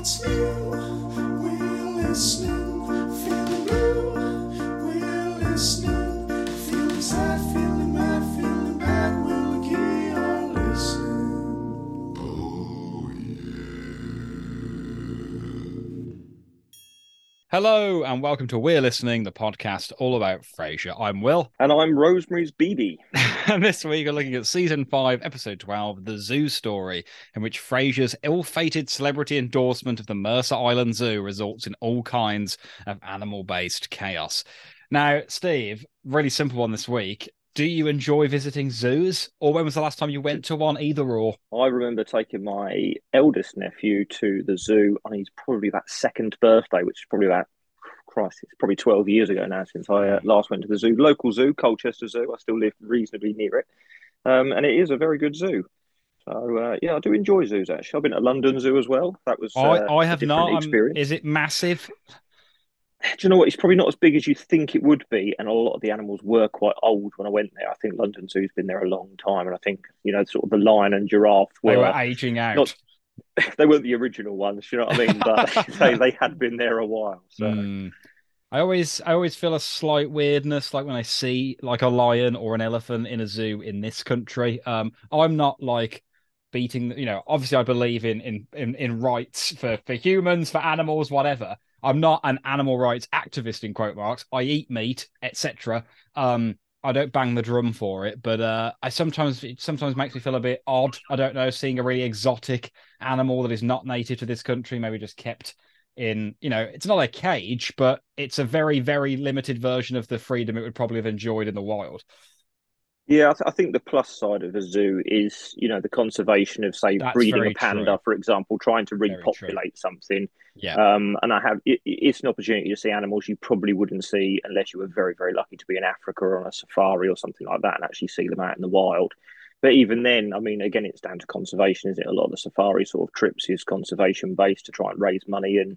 What's new? Hello and welcome to We're Listening, the podcast all about Frasier. I'm Will, And I'm Rosemary's Bebe. and this week we're looking at season five, episode 12, The Zoo Story, in which Frasier's ill fated celebrity endorsement of the Mercer Island Zoo results in all kinds of animal based chaos. Now, Steve, really simple one this week. Do you enjoy visiting zoos, or when was the last time you went to one? Either or. I remember taking my eldest nephew to the zoo on his probably about second birthday, which is probably about Christ, it's probably 12 years ago now since I uh, last went to the zoo. Local zoo, Colchester Zoo. I still live reasonably near it. Um, and it is a very good zoo. So, uh, yeah, I do enjoy zoos actually. I've been at London Zoo as well. That was uh, I, I have not. Um, Experience. is it massive? Do you know what? It's probably not as big as you think it would be, and a lot of the animals were quite old when I went there. I think London Zoo's been there a long time, and I think you know, sort of the lion and giraffe They were, were aging out. not- they weren't the original ones. You know what I mean? But they, they had been there a while. So Mm. I always I always feel a slight weirdness like when I see like a lion or an elephant in a zoo in this country. Um I'm not like beating you know, obviously I believe in in in, in rights for, for humans, for animals, whatever. I'm not an animal rights activist in quote marks. I eat meat, etc. Um I don't bang the drum for it, but uh, I sometimes it sometimes makes me feel a bit odd. I don't know, seeing a really exotic animal that is not native to this country, maybe just kept in you know it's not a cage but it's a very very limited version of the freedom it would probably have enjoyed in the wild yeah, I, th- I think the plus side of the zoo is you know the conservation of say That's breeding a panda, true. for example, trying to repopulate something. yeah Um, and I have it, it's an opportunity to see animals you probably wouldn't see unless you were very very lucky to be in Africa or on a safari or something like that and actually see them out in the wild. But even then, I mean, again, it's down to conservation, is it? A lot of the safari sort of trips is conservation based to try and raise money and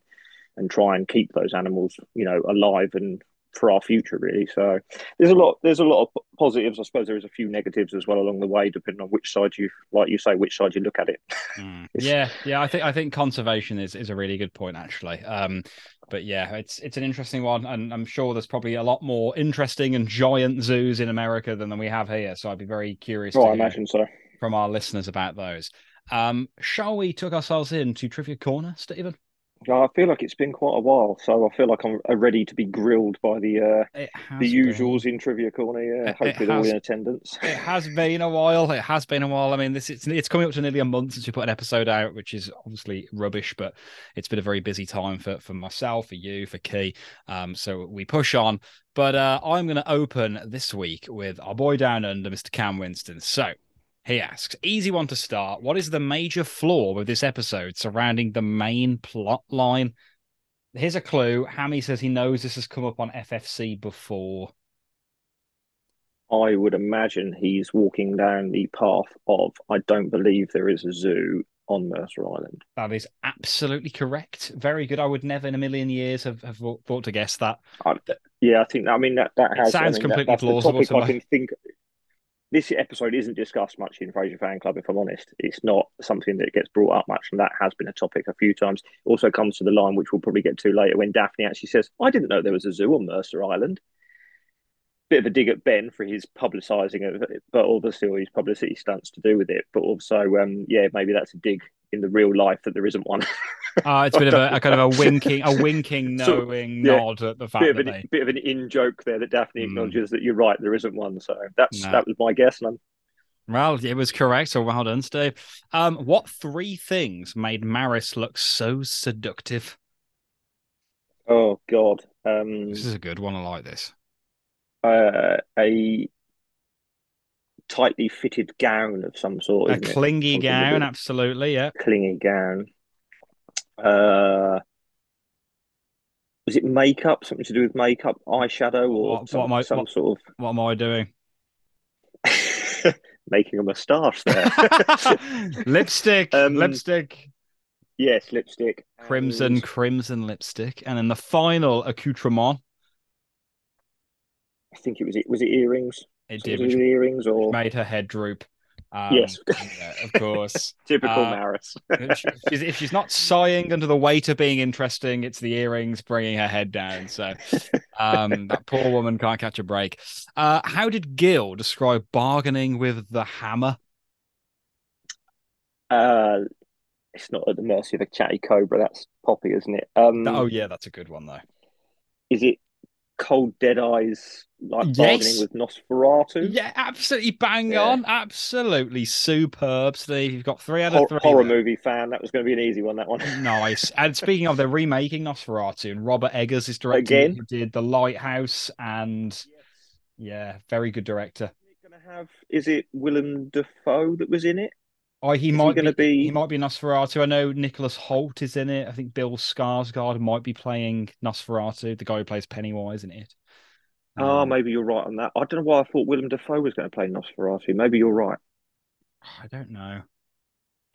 and try and keep those animals, you know, alive and for our future, really. So there's a lot there's a lot of positives. I suppose there is a few negatives as well along the way, depending on which side you like you say, which side you look at it. Mm. Yeah yeah i think i think conservation is is a really good point actually um but yeah it's it's an interesting one and i'm sure there's probably a lot more interesting and giant zoos in america than, than we have here so i'd be very curious Oh, to I imagine so. from our listeners about those um shall we tuck ourselves into trivia corner stephen I feel like it's been quite a while, so I feel like I'm uh, ready to be grilled by the uh, the been. usuals in trivia corner. Yeah, It- it hopefully they're all in attendance. It has been a while. It has been a while. I mean, this it's it's coming up to nearly a month since we put an episode out, which is obviously rubbish, but it's been a very busy time for for myself, for you, for Key. Um, so we push on. But uh, I'm going to open this week with our boy down under, Mr. Cam Winston. So he asks, easy one to start. What is the major flaw with this episode surrounding the main plot line? Here's a clue. Hammy says he knows this has come up on FFC before. I would imagine he's walking down the path of I don't believe there is a zoo on Mercer Island. That is absolutely correct. Very good. I would never in a million years have, have thought to guess that. Yeah, I think I mean that that has. sounds I mean, completely that, plausible The to topic I can think. This episode isn't discussed much in Frasier Fan Club, if I'm honest. It's not something that gets brought up much, and that has been a topic a few times. Also comes to the line, which we'll probably get to later, when Daphne actually says, "I didn't know there was a zoo on Mercer Island." Bit of a dig at Ben for his publicising of it, but obviously all his publicity stunts to do with it. But also, um, yeah, maybe that's a dig in the real life that there isn't one. Uh, it's a bit of a, a kind of a winking, a winking, knowing yeah. nod at the fact bit of that an they. bit of an in joke there that Daphne Mm. acknowledges that you're right, there isn't one. So that's No. that was my guess, and I'm Well, it was correct. So well done, Steve. Um, what three things made Maris look so seductive? Oh God. Um, This is a good one. I like this. uh, a tightly fitted gown of some sort. A clingy gown, absolutely. Yeah. clingy gown. Uh, was it makeup? Something to do with makeup, eyeshadow, or What- what some, am I- some what- sort of. What am I doing? making a moustache there. lipstick, Um, lipstick, yes, lipstick, crimson, and crimson lipstick, and then the final accoutrement. I think it was it was it earrings. It did, which earrings or made her head droop. Um, Yes. yeah, of course. Typical Uh, Maris. if, she's, if she's not sighing under the weight of being interesting, it's the earrings bringing her head down. So um, that poor woman can't catch a break. Uh, how did Gil describe bargaining with the hammer? Uh, it's not at the mercy of a chatty cobra. That's Poppy, isn't it? Um, Oh yeah, that's a good one though. is it cold dead eyes like Yes. bargaining with Nosferatu? Yeah, absolutely bang Yeah. on. Absolutely superb, Steve. You've got three out of Hor- three. horror there. movie fan. That was going to be an easy one. That one. Nice. And speaking of, they're remaking Nosferatu, and Robert Eggers is directing. Again? Who did The Lighthouse, and yeah, very good director. Going to have? Is it Willem Dafoe that was in it? Oh, he Is he might gonna be, be- He might be Nosferatu. I know Nicholas Hoult is in it. I think Bill Skarsgård might be playing Nosferatu, the guy who plays Pennywise in it. Oh, Um, maybe you're right on that. I don't know why I thought Willem Dafoe was going to play Nosferatu. Maybe you're right. I don't know.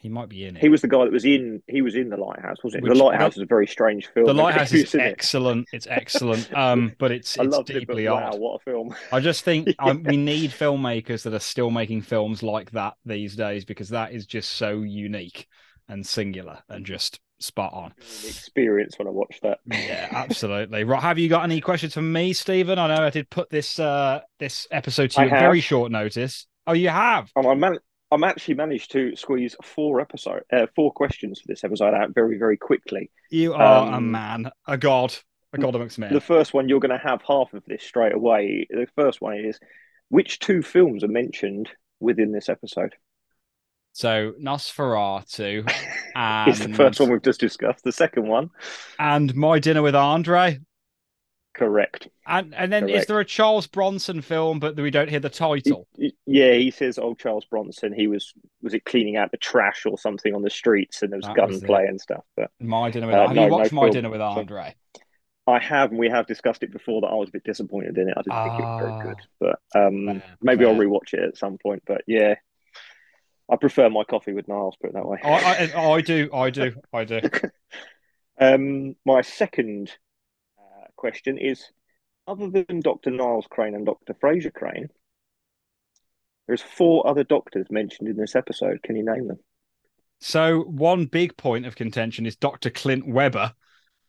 He might be in it. He was the guy that was in. He was in the Lighthouse, wasn't it? Which- the Lighthouse is a very strange film. the Lighthouse is it. excellent. It's excellent. Um, but it's I it's loved it, deeply wow, what a film! I just think um, we need filmmakers that are still making films like that these days because that is just so unique and singular and just spot on. Experience when I watched that. Yeah, absolutely. Right, have you got any questions for me, Stephen? I know I did put this uh this episode to I you at very short notice. Oh, you have. Um, I man- I'm actually managed to squeeze four episode, uh, four questions for this episode out very, very quickly. You are a Um, man, a god, a god amongst men. The first one you're going to have half of this straight away. The first one is which two films are mentioned within this episode? So Nosferatu and It's the first one we've just discussed. The second one, and My Dinner with Andre. correct. And and then is there a Charles Bronson film, but we don't hear the title? Y- Yeah, he says, old Charles Bronson. He was was it cleaning out the trash or something on the streets, and there was That was gunplay and stuff." But My Dinner with Uh, Have no, you no watched My film. Dinner with Andre? I have, and we have discussed it before. That I was a bit disappointed in it. I didn't think it was Ah. very good, but um, maybe I'll rewatch it at some point. But yeah, I prefer my coffee with Niles. Put it that way. I, I, I do, I do, I do. Um, my second uh, question is: other than Doctor Niles Crane and Doctor Frasier Crane, there's four other doctors mentioned in this episode. Can you name them? So one big point of contention is Dr. Clint Webber.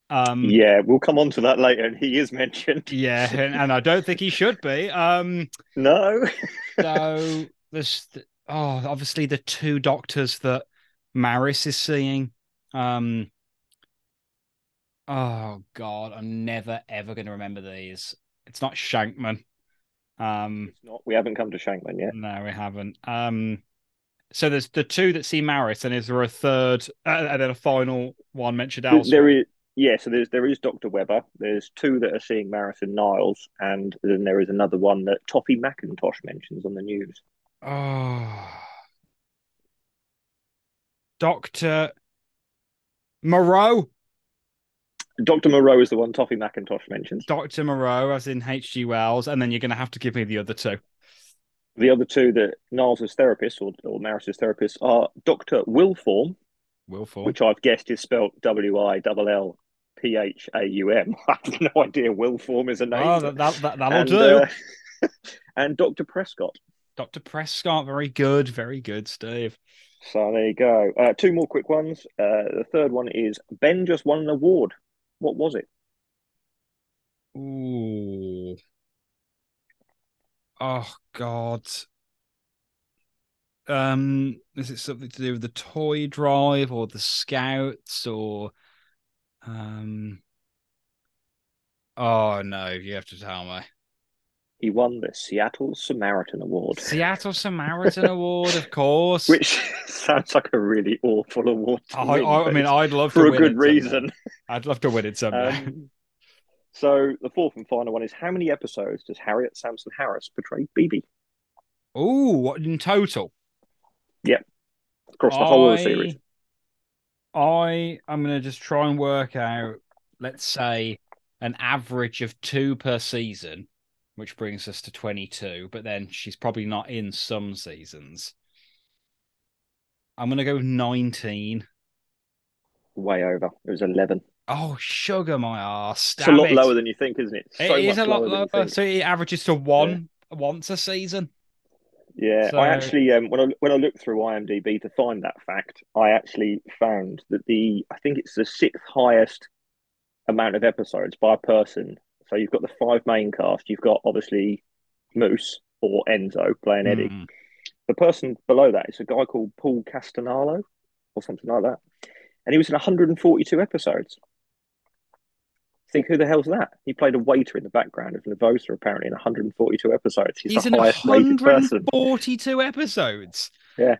Um, Yeah, we'll come on to that later, and he is mentioned. yeah, and, and I don't think he should be. Um, No. so there's oh, obviously the two doctors that Maris is seeing. Um, oh God, I'm never ever going to remember these. It's not Shankman. Um, It's not. We haven't come to Shankman yet. no, we haven't. Um, so there's the two that see Maris, and is there a third, uh, and then a final one mentioned elsewhere? There is. Yeah, so there's there is Doctor Webber. There's two that are seeing Maris and Niles, and then there is another one that Toffee McIntosh mentions on the news. Oh. Dr. Moreau. Doctor Moreau is the one Toffee McIntosh mentions. Dr. Moreau, as in H.G. Wells, and then you're going to have to give me the other two. The other two that Niles' therapist or, or Maris's therapist are Doctor Wilform, Will Form. which I've guessed is spelled W I L L P H A U M. I have no idea Wilform is a name. Oh, that, that, that, that'll and, do. uh, and Doctor Prescott. Dr. Prescott, very good, very good, Steve. So there you go. Uh, two more quick ones. Uh, the third one is Ben just won an award. What was it? Ooh. Oh, God. Um, is it something to do with the toy drive or the scouts or um Oh no, you have to tell me. He won the Seattle Samaritan Award, Seattle Samaritan Award, of course. which sounds like a really awful award. To I, win, I, I mean, I'd love for to a good it someday. reason. I'd love to win it someday. Um, so the fourth and final one is: How many episodes does Harriet Sansom Harris portray Bebe Oh, what in total? Yep, across the whole of the series? I'm gonna just try and work out, let's say, an average of two per season, which brings us to 22, but then she's probably not in some seasons. I'm gonna go 19. Way over. It was eleven. Oh, sugar my ass. It's a lot lower than you think, isn't it? It So is much a lot lower lower. So it averages to one once a season. Yeah, So- I actually um, when I when I looked through IMDb to find that fact, I actually found that the I think it's the sixth highest amount of episodes by a person. So you've got the five main cast. You've got obviously Moose or Enzo playing Eddie. Mm. The person below that is a guy called Paul Castanalo or something like that, and he was in 142 episodes. Think who the hell's that? He played a waiter in the background of Nervosa apparently in 142 episodes. He's, He's the in highest rated person. 142 episodes. Yeah.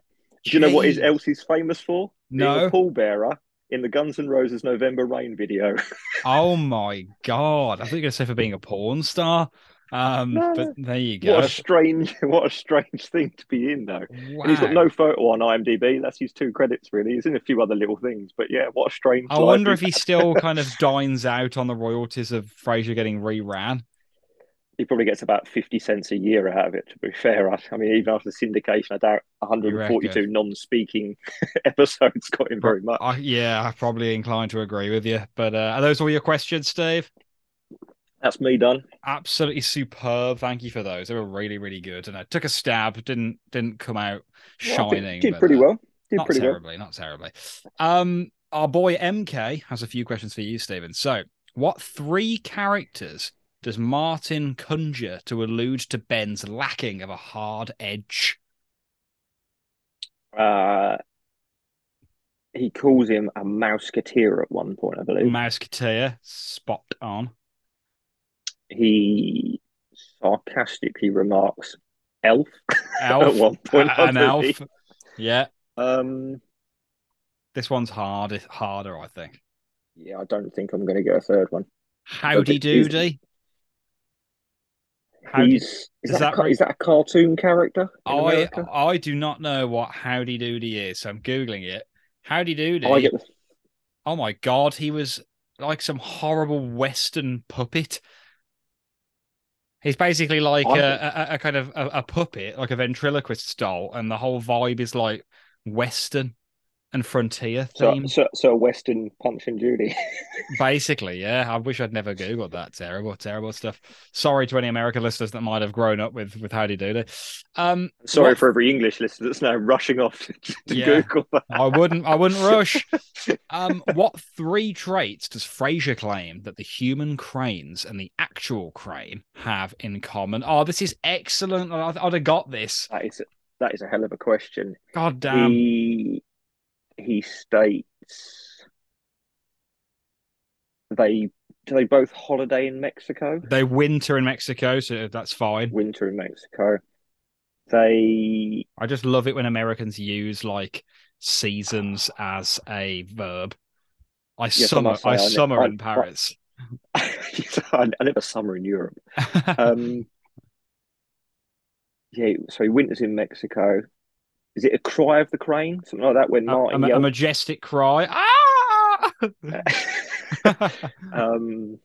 Do you know what is Jeez. else he's famous for? Being No. a pallbearer in the Guns N' Roses November Rain video. Oh my god! I thought you were going to say for being a porn star. Um, No, but there you go. what a strange, what a strange thing to be in though. Wow. And he's got no photo on IMDb. That's his two credits really. He's in a few other little things, but yeah, what a strange. I wonder if he still kind of dines out on the royalties of Frasier getting reran. He probably gets about 50 cents a year out of it, to be fair. I, I mean, even after syndication, I doubt 142 non speaking episodes got him very much. I, yeah, I'm probably inclined to agree with you. But uh, are those all your questions, Steve? That's me done. Absolutely superb. Thank you for those. They were really, really good. And I took a stab. Didn't didn't come out Well, shining. did but, pretty uh, well. Did not pretty well. terribly, not terribly. Um, our boy MK has a few questions for you, Stephen. So, what three characters does Martin conjure to allude to Ben's lacking of a hard edge? Uh, he calls him a mouseketeer at one point, I believe. Mouseketeer, spot on. he sarcastically remarks elf, Elf, at one point. an elf. Yeah, Um, this one's hard, harder, I think. yeah, I don't think I'm going to get a third one. Howdy doody. He's is is that, that a is that a cartoon character I I do not know what Howdy Doody is, so I'm googling it. Howdy oh, Doody. I get the Oh my god, he was like some horrible Western puppet. He's basically like a kind of a, a puppet, like a ventriloquist doll, and the whole vibe is like Western and frontier so, theme. so, so a Western Punch and Judy. Basically, yeah. I wish I'd never googled that. Terrible, terrible stuff. Sorry to any American listeners that might have grown up with with Howdy Doody. Um, Sorry What- for every English listener that's now rushing off to, to Yeah. Google that. I wouldn't. I wouldn't rush. Um, what three traits does Frasier claim that the human cranes and the actual crane have in common? Oh, this is excellent. I'd, I'd have got this. That is that is a hell of a question. God damn. He he states they do they both holiday in Mexico? They winter in Mexico, so that's fine. Winter in Mexico. They I just love it when Americans use like seasons as a verb. I I summer. I I summer I- in Paris. I, I never summer in Europe. Um, yeah, so he winters in Mexico. Is it a cry of the crane? Something like that when a, a, Martin a yells. majestic cry. Ah! um,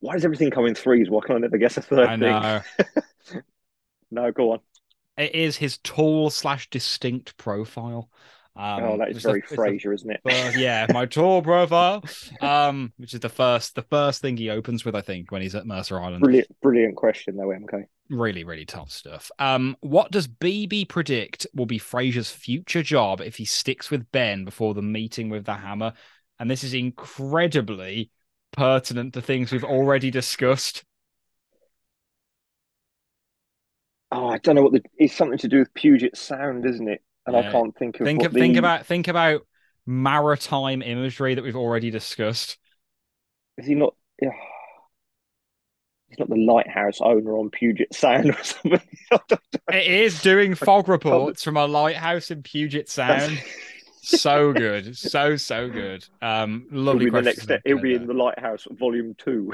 why does everything come in threes? Why can I never guess a third I thing? know. No, go on. It is his tall slash distinct profile. Um, oh, that is very the Frasier, isn't it? first- yeah, my tour profile. Um, which is the first the first thing he opens with, I think, when he's at Mercer Island. Brilliant, brilliant question though, MK. Really, really tough stuff. Um, what does Bebe predict will be Frasier's future job if he sticks with Ben before the meeting with the hammer? And this is incredibly pertinent to things we've already discussed. Oh, I don't know what the. It's something to do with Puget Sound, isn't it? And Yeah. I can't think of. Think of think about think about maritime imagery that we've already discussed. Is he not? Yeah. He's not the lighthouse owner on Puget Sound or something. It is doing fog reports from a lighthouse in Puget Sound. so good, so so good. Um, lovely be the next. He'll be in the lighthouse, volume two.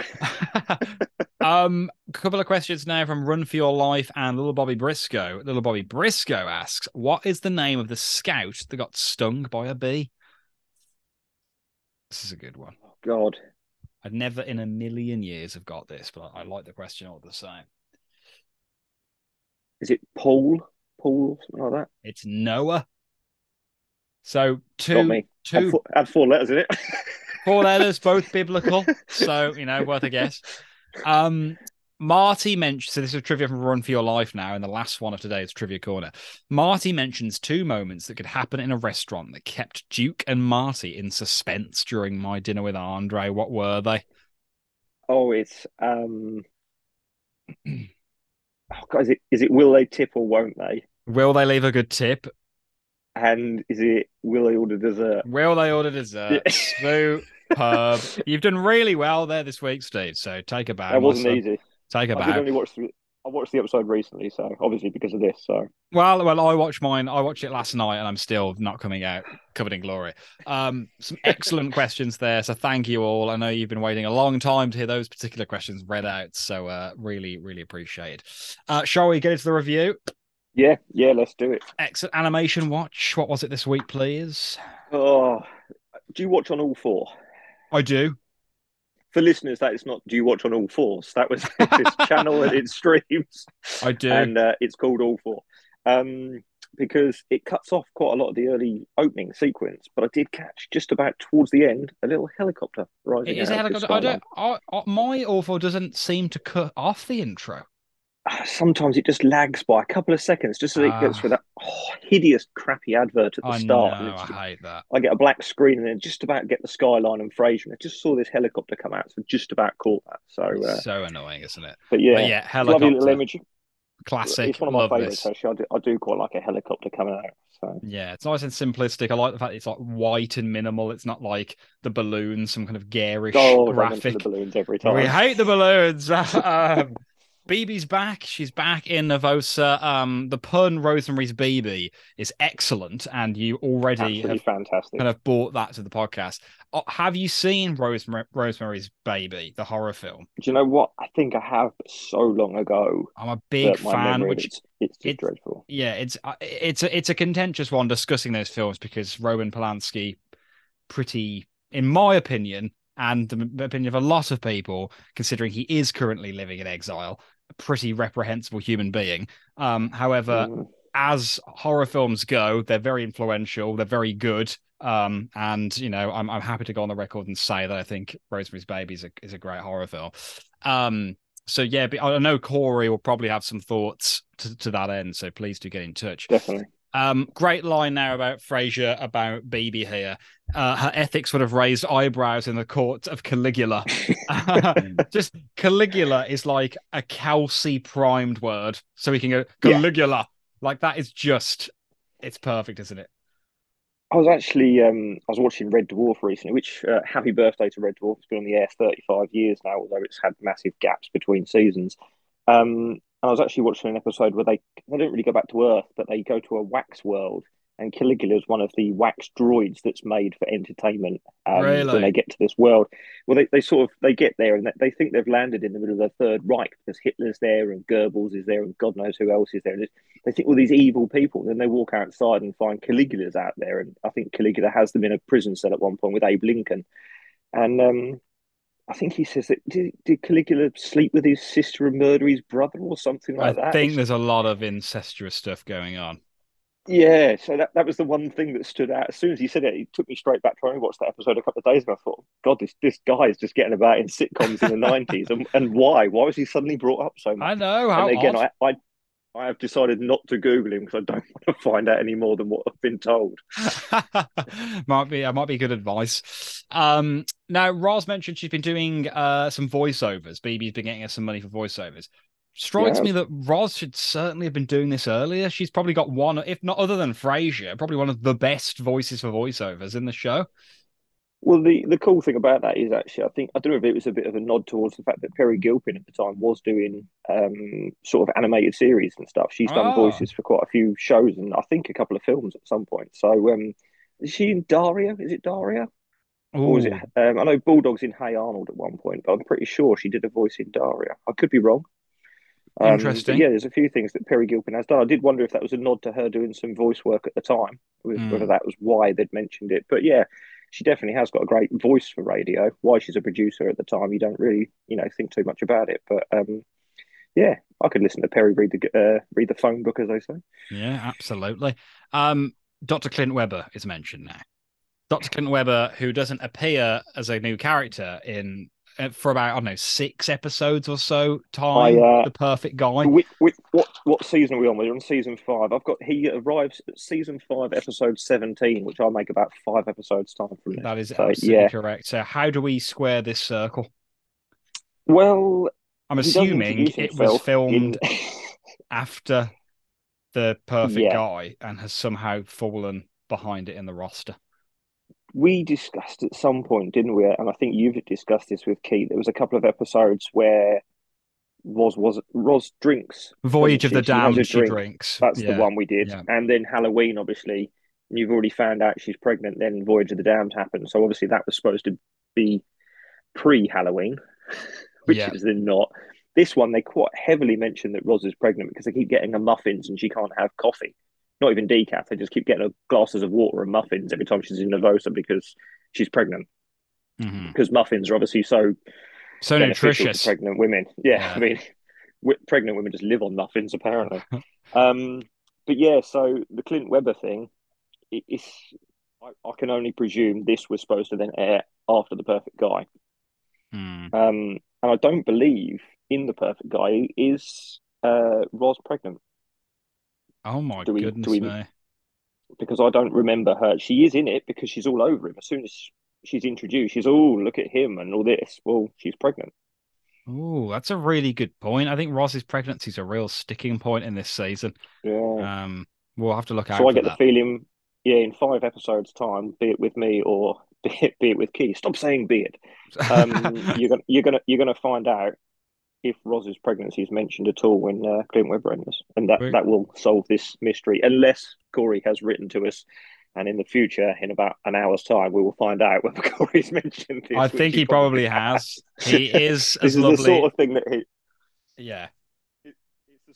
um, a couple of questions now from Run for Your Life and Little Bobby Briscoe. Little Bobby Briscoe asks, "What is the name of the scout that got stung by a bee?" This is a good one. God, I'd never in a million years have got this, but I, I like the question all the same. is it Paul? Paul, or something like that. It's Noah. So two, two Had four, had four letters in it. four letters, both biblical. So, you know, worth a guess. Um, Marty mentioned so this is trivia from Run for Your Life now, and the last one of today's trivia corner. Marty mentions two moments that could happen in a restaurant that kept Duke and Marty in suspense during my dinner with Andre. What were they? Oh, it's um. Oh, God, is it is it will they tip or won't they? Will they leave a good tip? And is it will they order dessert? Will they order dessert? Superb. You've done really well there this week, Steve. So take a bow. That wasn't easy. Take a I bow. only watch the I watched the episode recently, so obviously because of this. So Well, well, I watched mine. I watched it last night, and I'm still not coming out covered in glory. Um, some excellent questions there. So thank you all. I know you've been waiting a long time to hear those particular questions read out. So uh, really, really appreciate. Uh, shall we get into the review? Yeah, yeah, let's do it. Excellent animation watch. What was it this week, please? Oh, do you watch on all four? I do. For listeners, that is not. Do you watch on all fours? That was this channel and it streams. I do. and uh, it's called All Four um, because it cuts off quite a lot of the early opening sequence. But I did catch just about towards the end a little helicopter rising. it is a helicopter. I don't. I, I, my awful doesn't seem to cut off the intro. Ah, Sometimes it just lags by a couple of seconds, just as it gets Ah. through that oh, hideous, crappy advert at the I start. know. it's I hate that. I get a black screen and then just about get the skyline and Frasier. And I just saw this helicopter come out, so just about caught that. So, uh, so annoying, isn't it? but yeah, But yeah, lovely little helicopter. image. Classic. It's one of my favourites. Actually, I do, I do quite like a helicopter coming out. So Yeah, it's nice and simplistic. I like the fact it's like white and minimal. It's not like the balloons, some kind of garish oh, graphic. the balloons every time. We hate the balloons. um, Bebe's back. She's back in Nervosa. Um, the pun Rosemary's Baby is excellent, and you already Absolutely have fantastic. kind of brought that to the podcast. Uh, have you seen Rosemary, Rosemary's Baby, the horror film? Do you know what? I think I have, so long ago I'm a big fan. Which it's, it's just it- dreadful. yeah, it's uh, it's a it's a contentious one discussing those films because Roman Polanski, pretty, in my opinion, and the opinion of a lot of people, considering he is currently living in exile, pretty reprehensible human being. Um, however, Mm. as horror films go, they're very influential. They're very good. Um, and you know, I'm I'm happy to go on the record and say that I think Rosemary's Baby is a is a great horror film. Um, so yeah, but I know Corey will probably have some thoughts to, to that end. So please do get in touch. Definitely. Um, great line there about Frasier about Baby here. Uh, her ethics would have raised eyebrows in the court of Caligula. Just Caligula is like a Kelsey primed word, so we can go Yeah. Caligula. Like that is just, it's perfect, isn't it? I was actually um, I was watching Red Dwarf recently, which uh, happy birthday to Red Dwarf. It's been on the air 35 years now, although it's had massive gaps between seasons. Um, and I was actually watching an episode where they they don't really go back to Earth, but they go to a wax world, and Caligula is one of the wax droids that's made for entertainment. Um, Really? When they get to this world, well, they, they sort of they get there and they, they think they've landed in the middle of the Third Reich because Hitler's there and Goebbels is there and God knows who else is there. And they think all these evil people. And then they walk outside and find Caligula's out there. And I think Caligula has them in a prison cell at one point with Abe Lincoln. And um, I think he says that did, did Caligula sleep with his sister and murder his brother or something like I that? I think there's a lot of incestuous stuff going on. yeah, so that, that was the one thing that stood out. As soon as he said it, it took me straight back to I only watched that episode a couple of days ago. I thought, God, this this guy is just getting about in sitcoms in the nineties, and, and why? Why was he suddenly brought up so much? I know how and again, odd. I, I I have decided not to Google him because I don't want to find out any more than what I've been told. might be, uh, might be good advice. Um, now Roz mentioned she's been doing uh some voiceovers. Bebe's been getting us some money for voiceovers. Strikes Yeah. me that Roz should certainly have been doing this earlier. She's probably got one, if not other than Frasier, probably one of the best voices for voiceovers in the show. Well, the, the cool thing about that is actually, I think I don't know if it was a bit of a nod towards the fact that Peri Gilpin at the time was doing um, sort of animated series and stuff. She's done Ah. voices for quite a few shows and I think a couple of films at some point. So, um, is she in Daria? Is it Daria? Or was it? Um, I know Bulldog's in Hey Arnold at one point, but I'm pretty sure she did a voice in Daria. I could be wrong. Um, Interesting. yeah, there's a few things that Peri Gilpin has done. I did wonder if that was a nod to her doing some voice work at the time, whether that was why they'd mentioned it. But yeah, she definitely has got a great voice for radio. Why she's a producer at the time, you don't really, you know, think too much about it. But um, yeah, I could listen to Peri read the uh, read the phone book, as they say. Yeah, absolutely. Um, Dr. Clint Webber is mentioned now. Dr. Clint Webber, who doesn't appear as a new character in for about I don't know six episodes or so time. uh, the perfect guy. What what season are we on? We're on season five. I've got he arrives at season five, episode seventeen, which I'll make about five episodes time from. That is So, absolutely yeah. correct. So how do we square this circle? Well, I'm assuming it was filmed in- after the perfect Yeah. guy and has somehow fallen behind it in the roster. We discussed at some point, didn't we? And I think you've discussed this with Keith. There was a couple of episodes where Roz was Roz drinks. Voyage of the she? Damned, she drink. drinks. That's Yeah. the one we did. yeah. And then Halloween, obviously, you've already found out she's pregnant. Then Voyage of the Damned happened. So obviously that was supposed to be pre-Halloween, which Yeah. is then not. This one they quite heavily mention that Roz is pregnant because they keep getting her muffins and she can't have coffee. Not even decaf. They just keep getting her glasses of water and muffins every time she's in Nervosa because she's pregnant. Mhm. Because muffins are obviously so So nutritious. pregnant women. Yeah, Yeah. I mean, wi- pregnant women just live on muffins apparently. um, but yeah, so the Clint Webber thing, it, it's I, I can only presume this was supposed to then air after the Perfect Guy, Mm. um, and I don't believe in the Perfect Guy is uh, Roz pregnant Oh my Do we- do goodness we- me. because I don't remember her. She is in it because she's all over him as soon as she's introduced. She's oh look at him and all this. Well, she's pregnant. Oh, that's a really good point. I think Roz's pregnancy is a real sticking point in this season. Yeah. Um, we'll have to look out So I get that. the feeling, yeah, in five episodes' time, be it with me or be it, be it with Key. Stop saying be it. Um, you're gonna you're gonna you're gonna find out if Roz's pregnancy is mentioned at all when uh, Clint Webber enters, and that that will solve this mystery. Unless Corey has written to us, and in the future, in about an hour's time, we will find out whether Corey's mentioned this. I think he probably has. He is this as is lovely. the sort of thing that he. Yeah,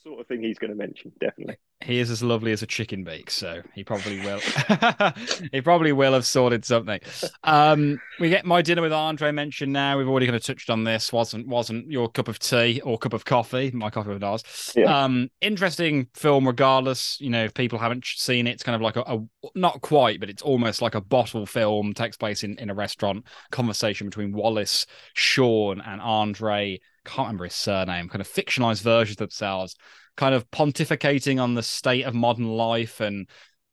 sort of thing he's going to mention, definitely. he is as lovely as a chicken bake, so he probably will. he probably will have sorted something. Um, we get my dinner with Andre mentioned now. We've already kind of touched on this. wasn't wasn't your cup of tea or cup of coffee? My coffee with ours. Yeah. Um, interesting film, regardless. You know, if people haven't seen it, it's kind of like a, a not quite, but it's almost like a bottle film. Takes place in in a restaurant. Conversation between Wallace, Shawn, and Andre. Can't remember his surname. Kind of fictionalized versions themselves kind of pontificating on the state of modern life and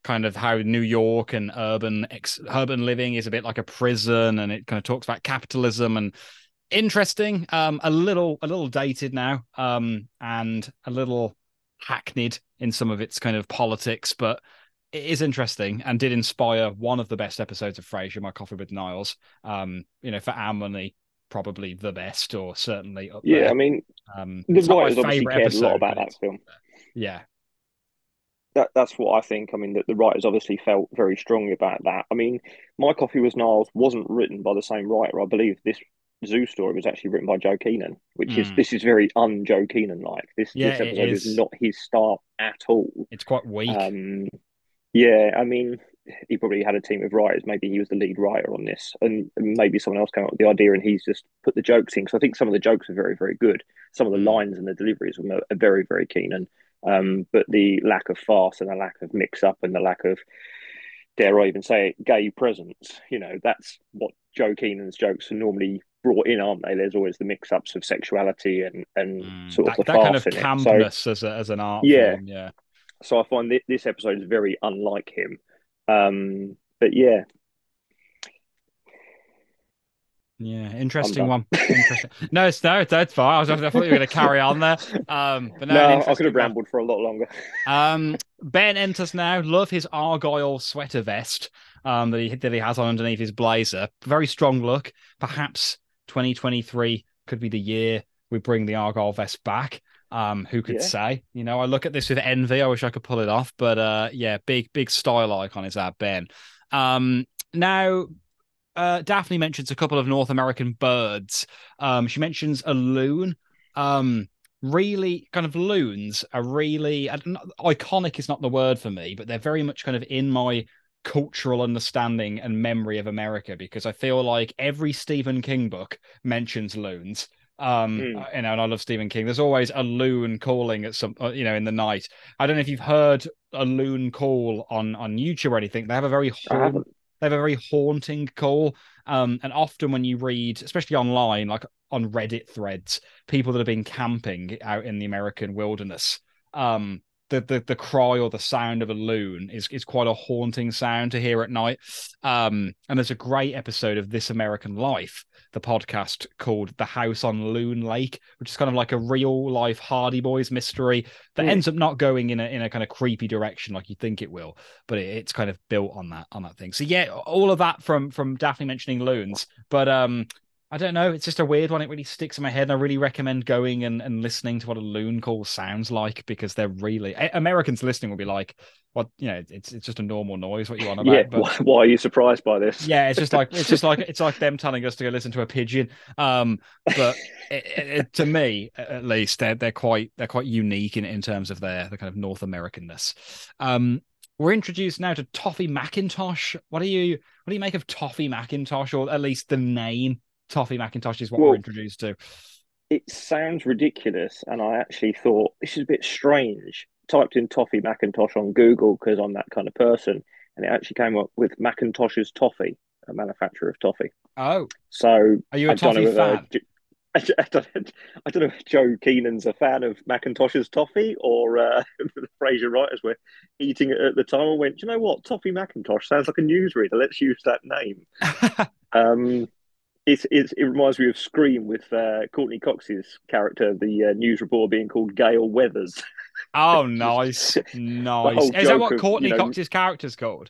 kind of how New York and urban ex- urban living is a bit like a prison and it kind of talks about capitalism and interesting um a little a little dated now um and a little hackneyed in some of its kind of politics but it is interesting and did inspire one of the best episodes of Frasier, My Coffee with Niles. Um, you know, for our money, probably the best, or certainly up Yeah, there. I mean, Um, the it's not my writers obviously cared a lot about that film. Yeah, that that's what I think. I mean, that the writers obviously felt very strongly about that. I mean, My Coffee Was Niles wasn't written by the same writer. I believe this zoo story was actually written by Joe Keenan, which is Mm. this is very un Joe Keenan like. This Yeah, this episode is. is. not his style at all. it's quite weak. Um, yeah, I mean, he probably had a team of writers. Maybe he was the lead writer on this, and maybe someone else came up with the idea, and he's just put the jokes in. Because I think some of the jokes are very, very good. Some of the Mm. lines and the deliveries are, very, very keen. And um, but the lack of farce and the lack of mix up and the lack of, dare I even say it, gay presence. You know, that's what Joe Keenan's jokes are normally brought in, aren't they? There's always the mix ups of sexuality and and Mm, sort that, of the that kind of it. So- campness as a, as an art Yeah. form. Yeah, so I find thi- this episode is very unlike him. Um, but yeah, yeah, interesting one. Interesting. no, it's no, that's fine. I, was, I thought you were going to carry on there. Um, but no, no, I could have one. rambled for a lot longer. Um, Ben enters now. Love his argyle sweater vest um, that he that he has on underneath his blazer. Very strong look. Perhaps 2023 could be the year we bring the argyle vest back. Um, who could Yeah. say? You know, I look at this with envy. I wish I could pull it off, but uh, yeah, big big style icon is that Ben. Um, now. Uh, Daphne mentions a couple of North American birds. Um, she mentions a loon. Um, really kind of loons are really don't iconic is not the word for me but they're very much kind of in my cultural understanding and memory of america because i feel like every stephen king book mentions loons um Hmm. uh, you know and i love stephen king there's always a loon calling at some uh, you know in the night i don't know if you've heard a loon call on on youtube or anything they have a very they have a very haunting call. Um, and often when you read, especially online, like on Reddit threads, people that have been camping out in the American wilderness, um, the, the the cry or the sound of a loon is is quite a haunting sound to hear at night. Um, and there's a great episode of This American Life, the podcast called The House on Loon Lake, which is kind of like a real life Hardy Boys mystery that Hmm. ends up not going in a in a kind of creepy direction like you think it will, but it, it's kind of built on that on that thing. So yeah, all of that from from Daphne mentioning loons, but um. I don't know. It's just a weird one. It really sticks in my head. And I really recommend going and, and listening to what a loon call sounds like because they're really Americans listening will be like, "What? You know, it's it's just a normal noise. What you want about?" yeah. but Why, why are you surprised by this? yeah, it's just like it's just like it's like them telling us to go listen to a pigeon. Um, but it, it, it- to me, at least, they're they're quite they're quite unique in in terms of their the kind of North Americanness. Um, we're introduced now to Toffee Macintosh. What do you what do you make of Toffee Macintosh, or at least the name Toffee Macintosh is what Well, we're introduced to? It sounds ridiculous, and I actually thought this is a bit strange. Typed in Toffee Macintosh on Google because I'm that kind of person, and it actually came up with Macintosh's Toffee, a manufacturer of toffee. Oh, So are you a I Toffee whether fan? I, I don't, I don't know if Joe Keenan's a fan of Macintosh's toffee or uh, the Frasier writers were eating it at the time and went, "Do you know what? Toffee Macintosh sounds like a newsreader. Let's use that name. Um, it's, it's, it reminds me of Scream with uh, Courteney Cox's character, the uh, news reporter being called Gale Weathers. oh, nice, nice. Is that what of, Courteney you know- Cox's character's called?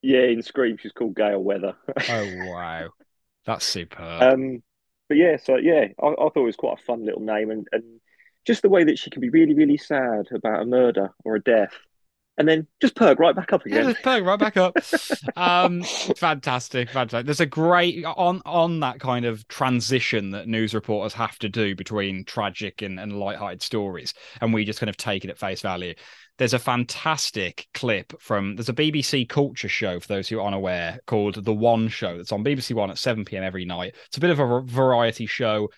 yeah, in Scream, she's called Gale Weather. Oh wow, that's superb. Um, but yeah, so yeah, I, I thought it was quite a fun little name, and, and just the way that she can be really, really sad about a murder or a death, and then just perk right back up Yeah, again. just perk right back up. Um, fantastic, fantastic. There's a great on on that kind of transition that news reporters have to do between tragic and, and light-hearted stories, and we just kind of take it at face value. There's a fantastic clip from there's a BBC culture show for those who are unaware called The One Show that's on BBC One at 7 p.m. every night. It's a bit of a variety show.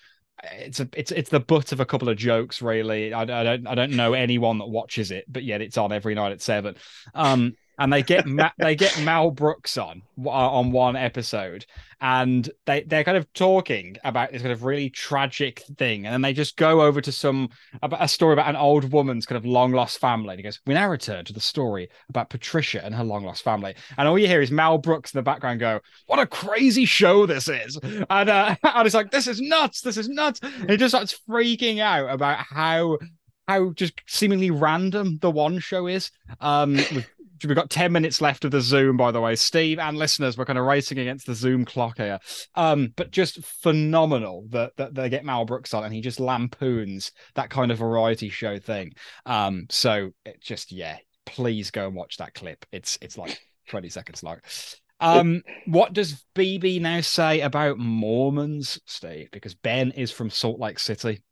It's a it's it's the butt of a couple of jokes, really. I, I don't I don't know anyone that watches it, but yet it's on every night at seven. Um, and they get Ma- they get Mel Brooks on uh, on one episode, and they they're kind of talking about this kind of really tragic thing, and then they just go over to some about a story about an old woman's kind of long lost family. And he goes, "We now return to the story about Patricia and her long lost family," and all you hear is Mel Brooks in the background go, "What a crazy show this is!" And uh, and it's like, "This is nuts! This is nuts!" And he just starts freaking out about how how just seemingly random the one show is. Um, we've, we've got 10 minutes left of the Zoom, by the way. Steve and listeners, we're kind of racing against the Zoom clock here. Um, but just phenomenal that, that they get Mel Brooks on and he just lampoons that kind of variety show thing. Um, so it just, yeah, please go and watch that clip. It's it's like 20 seconds long. Um, what does Bebe now say about Mormons, Steve? Because Ben is from Salt Lake City.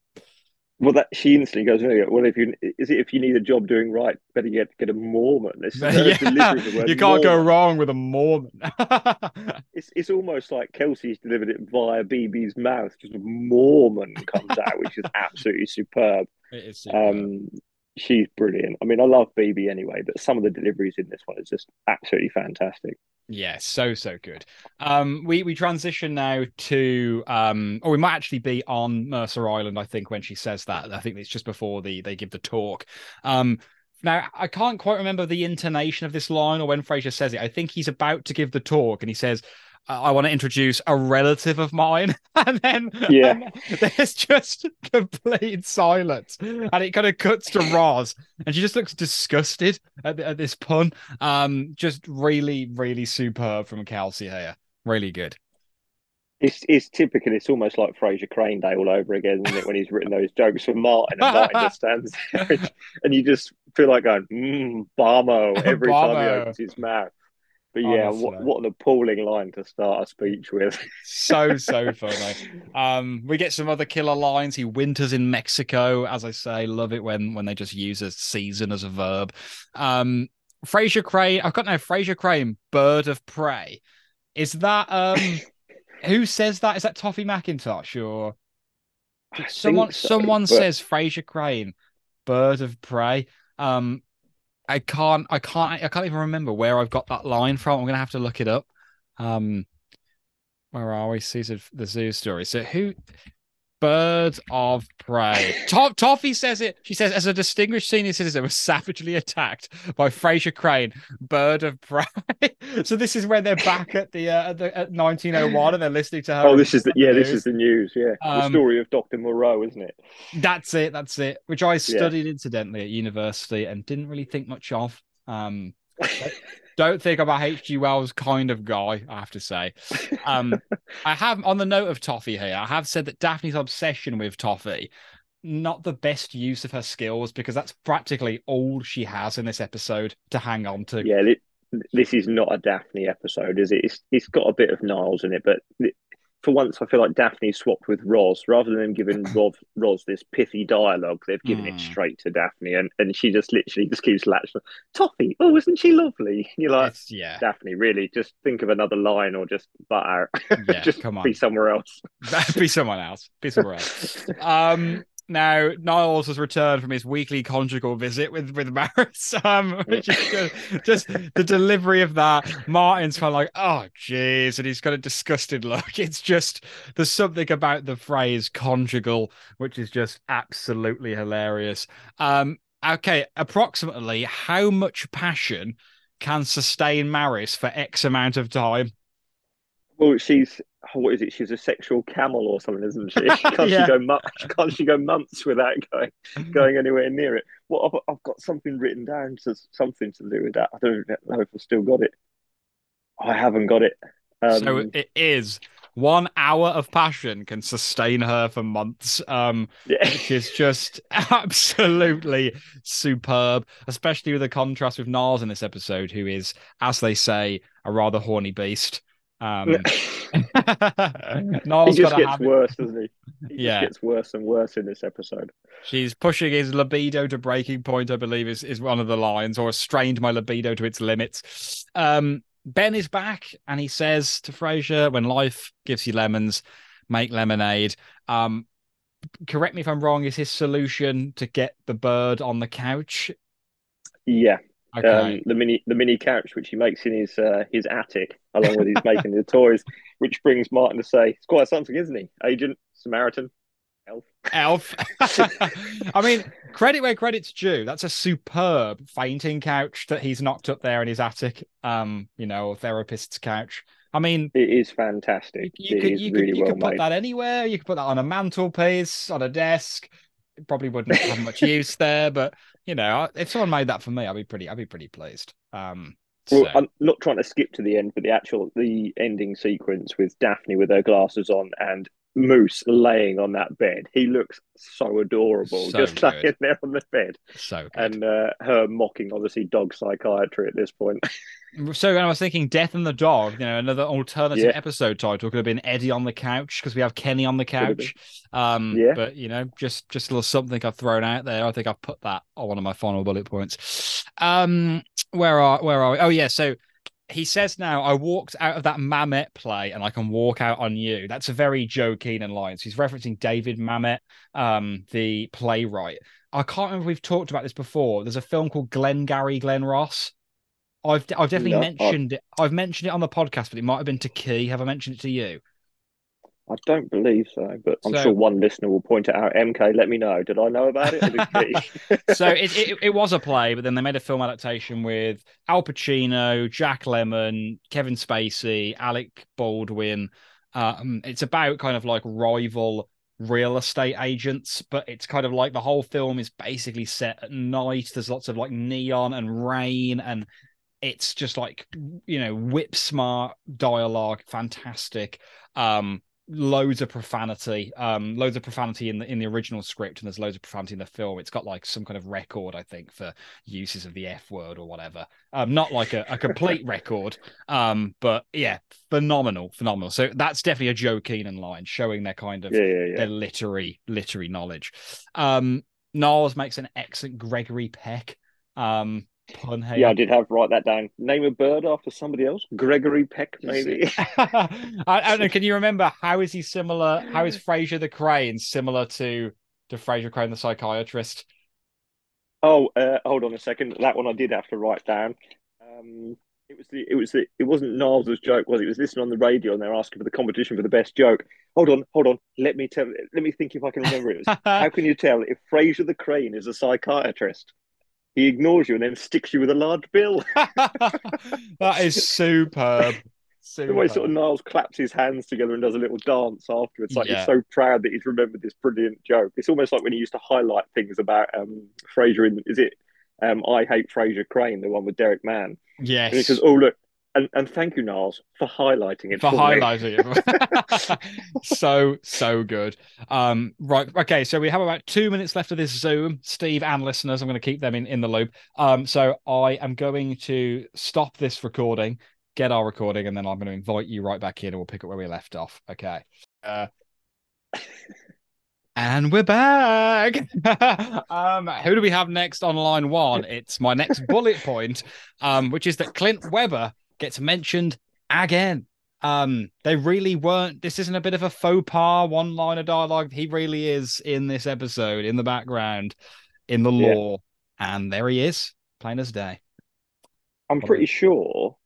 Well, that she instantly goes, "Oh, "Well, if you is it if you need a job doing right, better get get a Mormon." This is yeah, you can't go wrong with a Mormon. It's it's almost like Kelsey's delivered it via Bebe's mouth. Just a Mormon comes out, which is absolutely superb. it is superb. Um, she's brilliant. I mean, I love Bebe anyway, but some of the deliveries in this one is just absolutely fantastic. Yeah, so so good. Um, we we transition now to um, or we might actually be on Mercer Island. I think when she says that, I think it's just before the they give the talk. Um, now I can't quite remember the intonation of this line or when Frasier says it. I think he's about to give the talk and he says. I want to introduce a relative of mine, and then Yeah. and there's just complete silence, and it kind of cuts to Roz, and she just looks disgusted at, at this pun. Um, just really, really superb from Kelsey here. Really good. It's it's typical. It's almost like Frasier Crane Day all over again, isn't it? When he's written those jokes for Martin, and Martin just stands there, and you just feel like going, mm, "Barmo" every time he opens his mouth. But yeah, what, what an appalling line to start a speech with. So so funny. Um, we get some other killer lines. He winters in Mexico, as I say. Love it when when they just use a season as a verb. Um, Frasier Crane. I've got no Frasier Crane. Bird of prey. Is that um? who says that? Is that Toffee McIntosh or someone? so, someone but- says Frasier Crane. Bird of prey. Um, I can't. I can't. I can't even remember where I've got that line from. I'm gonna have to look it up. Um, where are we? Season the zoo story. So who? Bird of prey. Top Toffee says it. She says, as a distinguished senior citizen, was savagely attacked by Frasier Crane, bird of prey. so this is when they're back at the uh, at, the, at 1901 and they're listening to her. Oh, this is the yeah, this is the news. Yeah, the Um, story of Doctor Moreau, isn't it? That's it. That's it. Which I studied incidentally at university and didn't really think much of. Um, don't think I'm a H.G. Wells kind of guy, I have to say. Um, I have, on the note of Toffee here, I have said that Daphne's obsession with Toffee, not the best use of her skills because that's practically all she has in this episode to hang on to. Yeah, thi- this is not a Daphne episode, is it? It's it's got a bit of Niles in it, but for once, I feel like Daphne swapped with Roz rather than giving Roz, Roz this pithy dialogue. They've given Hmm. it straight to Daphne, and, and she just literally just keeps latching. Toffee, oh, isn't she lovely? And you're like, It's, yeah, Daphne, really, just think of another line or just butt out. yeah, just come on. be somewhere else. be someone else. Be somewhere else. Um, now Niles has returned from his weekly conjugal visit with with Maris. Um, which is good. just the delivery of that. Martin's kind of like, oh, jeez, and he's got a disgusted look. It's just there's something about the phrase conjugal which is just absolutely hilarious. Um, okay, approximately how much passion can sustain Maris for X amount of time? Well, she's oh, what is it? She's a sexual camel or something, isn't she? Can't Yeah. she go months? Can't she go months without going going anywhere near it? Well, I've, I've got something written down to something to do with that. I don't know if I've still got it. I haven't got it. Um, so it is one hour of passion can sustain her for months um yeah. which is just absolutely superb especially with the contrast with Niles in this episode who is as they say a rather horny beast um he just gets worse, doesn't he? He Yeah. gets worse and worse in this episode. She's pushing his libido to breaking point, I believe, is, is one of the lines, or strained my libido to its limits. Um, ben is back and he says to Frasier, when life gives you lemons, make lemonade. Um, correct me if I'm wrong, is his solution to get the bird on the couch? Yeah, Okay. um, the mini the mini couch which he makes in his uh, his attic, along with his making the toys, which brings Martin to say, "It's quite something, isn't he? Agent Samaritan, elf." Elf. I mean, credit where credit's due. That's a superb fainting couch that he's knocked up there in his attic. Um, you know, therapist's couch. I mean, It is fantastic. you it could you really could you well could put that anywhere. You could put that on a mantelpiece, on a desk. It probably wouldn't have much use there, but you know, if someone made that for me, I'd be pretty I'd be pretty pleased. Um, Well, so- I'm not trying to skip to the end, but the actual the ending sequence with Daphne with her glasses on and Moose laying on that bed. He looks so adorable, So just good. laying there on the bed, so good. and uh, her mocking obviously dog psychiatry at this point. So I was thinking Death and the Dog, you know, another alternative Yeah. episode title could have been Eddie on the couch because we have Kenny on the couch. Um, Yeah. but you know, just just a little something I've thrown out there. I think I've put that on one of my final bullet points. Um, where are where are we? Oh yeah, so he says now, I walked out of that Mamet play and I can walk out on you. That's a very Joe Keenan line. So he's referencing David Mamet, um, the playwright. I can't remember if we've talked about this before. There's a film called Glengarry Glen Ross. I've I've definitely No, I- mentioned it. I've mentioned it on the podcast, but it might have been to Key. Have I mentioned it to you? I don't believe so, but I'm So- sure one listener will point it out. MK, let me know. Did I know about it? Or did he? so it, it it was a play, but then they made a film adaptation with Al Pacino, Jack Lemmon, Kevin Spacey, Alec Baldwin. Um, it's about kind of like rival real estate agents, but it's kind of like the whole film is basically set at night. There's lots of like neon and rain, and it's just like you know whip smart dialogue, fantastic. Um, loads of profanity um loads of profanity in the in the original script and there's loads of profanity in the film. It's got like some kind of record i think for uses of the f word or whatever. Um not like a, a complete record um but yeah phenomenal phenomenal. So that's definitely a joe keenan line showing their kind of yeah, yeah, yeah. their literary literary knowledge. Um Niles makes an excellent gregory peck. Um Yeah, I did have write that down. Name a bird after somebody else. Gregory Peck, maybe. I, I don't know. Can you remember how is he similar? How is Frasier the Crane similar to to Frasier Crane the psychiatrist? Oh, uh, hold on a second. That one I did have to write down. Um, It was the it was the it wasn't Niles' joke, was it? It was listening on the radio and they're asking for the competition for the best joke. Hold on, hold on. Let me tell let me think if I can remember it. it was, how can you tell if Frasier the Crane is a psychiatrist? He ignores you and then sticks you with a large bill. that is superb. The way sort of Niles claps his hands together and does a little dance afterwards. Like Yeah. he's so proud that he's remembered this brilliant joke. It's almost like when he used to highlight things about um Frasier in is it um I hate Frasier Crane, the one with Derek Mann. And he Yes. says, Oh look, and, and thank you, Niles, for highlighting it for me." highlighting it. so so good. Um, right, okay. So we have about two minutes left of this Zoom. Steve and listeners, I'm going to keep them in in the loop. Um, so I am going to stop this recording, get our recording, and then I'm going to invite you right back in, and we'll pick up where we left off. Okay. Uh, and we're back. um, who do we have next on line one? It's my next bullet point, um, which is that Clint Webber gets mentioned again. Um, they really weren't. This isn't a bit of a faux pas, one line of dialogue. He really is in this episode, in the background, in the Yeah. and there he is, plain as day. I'm pretty sure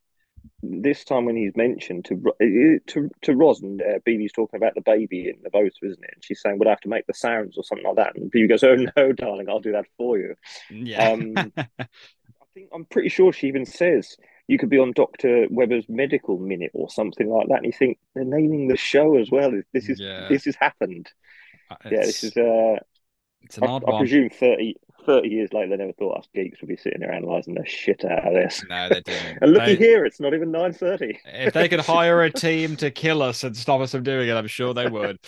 this time when he's mentioned to Ro- uh, to to Roz and uh, Bebe's talking about the baby in the boat, isn't it? And she's saying, "Would I have to make the sounds or something like that?" And Bebe goes, "Oh no, darling, I'll do that for you." Yeah, Um, I think I'm pretty sure she even says you could be on Doctor Webber's medical minute or something like that. And you think they're naming the show as well. This is Yeah. this has happened. Yeah, this is. Uh, it's an I, odd I one. presume 30, 30 years later, they never thought us geeks would be sitting there analysing the shit out of this. No, they didn't. And looky They- here, it's not even nine thirty. if they could hire a team to kill us and stop us from doing it, I'm sure they would.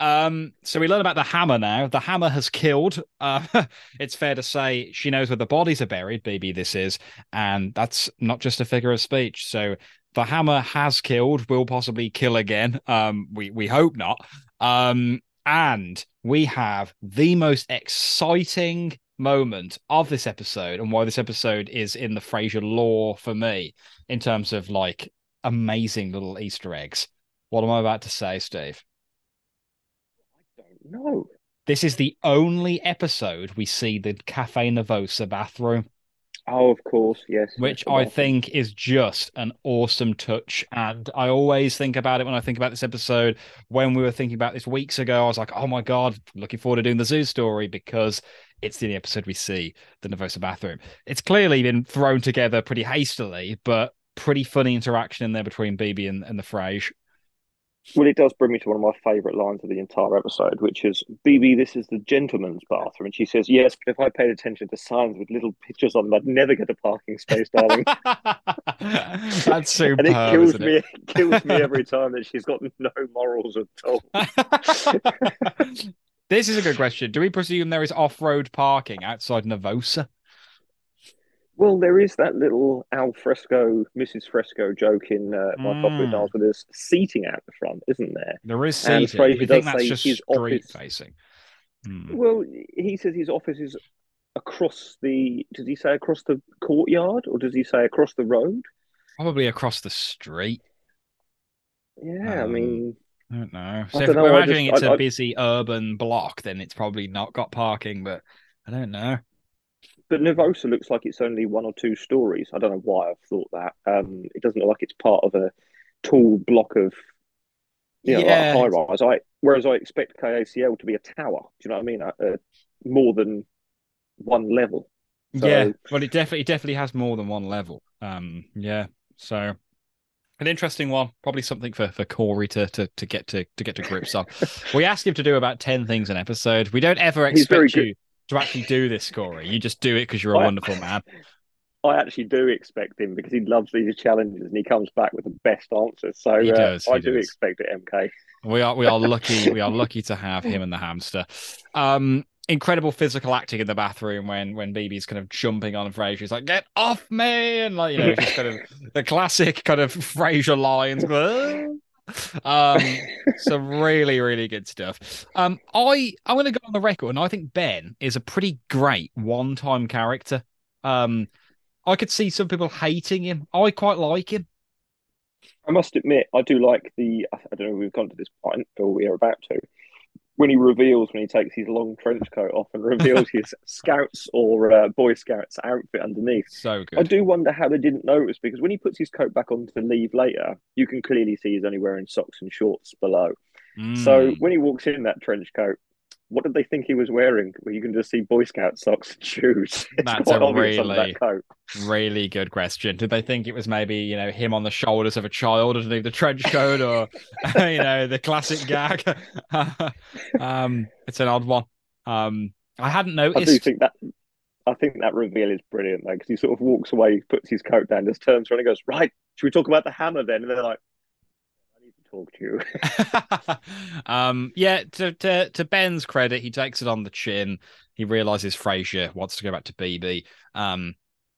Um, so we learn about the hammer now. The hammer has killed. Uh, it's fair to say she knows where the bodies are buried, baby. This is, and that's not just a figure of speech. So the hammer has killed. Will possibly kill again. Um, we we hope not. Um, and we have the most exciting moment of this episode, and why this episode is in the Frasier lore for me in terms of like amazing little Easter eggs. What am I about to say, Steve? I. This is the only episode we see the Cafe Nervosa bathroom, Oh, of course, yes. which I think is just an awesome touch. And I always think about it when I think about this episode. When we were thinking about this weeks ago, I was like, oh my God, looking forward to doing the zoo story because it's the only episode we see the Nervosa bathroom. It's clearly been thrown together pretty hastily, but pretty funny interaction in there between Bebe and, and the Frage. Well, it does bring me to one of my favourite lines of the entire episode, which is Bebe, this is the gentleman's bathroom. And she says, Yes, but if I paid attention to signs with little pictures on them, I'd never get a parking space, darling. That's superb. and it kills me. It kills me every time that she's got no morals at all. this is a good question. Do we presume there is off-road parking outside Nervosa? Well, there is that little Al Fresco, Mrs. Fresco joke in uh, My Mm. Niles where there's seating out the front, isn't there? There is And seating. Frasier You does say just his street office- facing? Hmm. Well, he says his office is across the. Does he say across the courtyard or does he say across the road? Probably across the street. Yeah, I Um, mean, I don't know. So if don't know, we're imagining just- it's I- a I- busy urban block, then it's probably not got parking. But I don't know. But Nervosa looks like it's only one or two stories. I don't know why I've thought that. Um, it doesn't look like it's part of a tall block of, you know, Yeah. like high rise. I whereas I expect KACL to be a tower. Do you know what I mean? Uh, more than one level. So- Yeah, well, it definitely it definitely has more than one level. Um, yeah. So an interesting one, probably something for for Corey to to to get to to get to grips on. we ask him to do about ten things an episode. We don't ever expect you to actually do this, Corey. You just do it because you're a I- wonderful man. I actually do expect him because he loves these challenges and he comes back with the best answers. So He uh, he I do expect it, MK. We are we are lucky we are lucky to have him and the hamster. Um incredible physical acting in the bathroom when when Bebe's kind of jumping on Frasier. He's like, get off me and like you know, just kind of the classic kind of Frasier lines. Um some really, really good stuff. Um I I'm gonna go on the record and I think Ben is a pretty great one-time character. Um I could see some people hating him. I quite like him. I must admit, I do like the. I don't know if we've gone to this point or we are about to. When he reveals when he takes his long trench coat off and reveals his Scouts or uh, Boy Scouts outfit underneath. So good. I do wonder how they didn't notice because when he puts his coat back on to leave later, you can clearly see he's only wearing socks and shorts below. So Mm. when he walks in that trench coat, what did they think he was wearing? Well, you can just see Boy Scout socks and shoes. It's That's a really- that. Really good question. Did they think it was maybe, you know, him on the shoulders of a child underneath the trench coat or, you know, the classic gag? um, it's an odd one. Um, I hadn't noticed. I do think that. I think that reveal is brilliant though, because he sort of walks away, puts his coat down, just turns around and goes, "Right, should we talk about the hammer then?" And they're like, "I need to talk to you." um, yeah, to, to to Ben's credit, he takes it on the chin. He realizes Frasier wants to go back to Bebe. Um,